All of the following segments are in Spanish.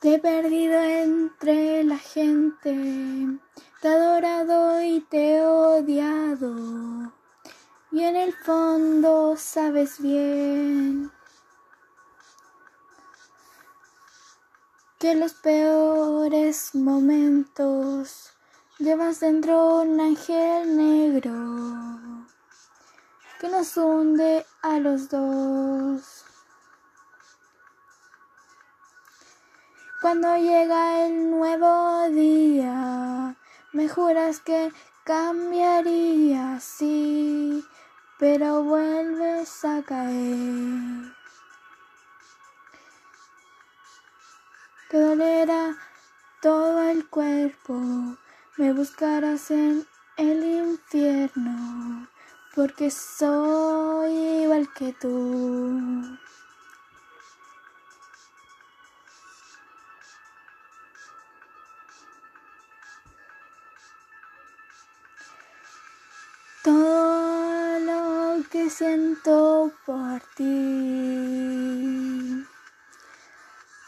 Te he perdido entre la gente, te he adorado y te he odiado. Y en el fondo sabes bien que los peores momentos llevas dentro un ángel negro que nos hunde a los dos. Cuando llega el nuevo día, me juras que cambiaría, sí, pero vuelves a caer. Te dolerá todo el cuerpo, me buscarás en el infierno, porque soy igual que tú. Siento por ti.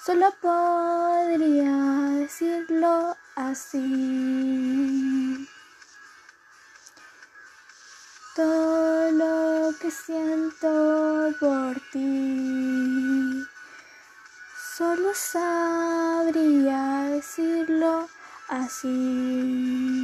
Solo podría decirlo así. Todo lo que siento por ti. Solo sabría decirlo así.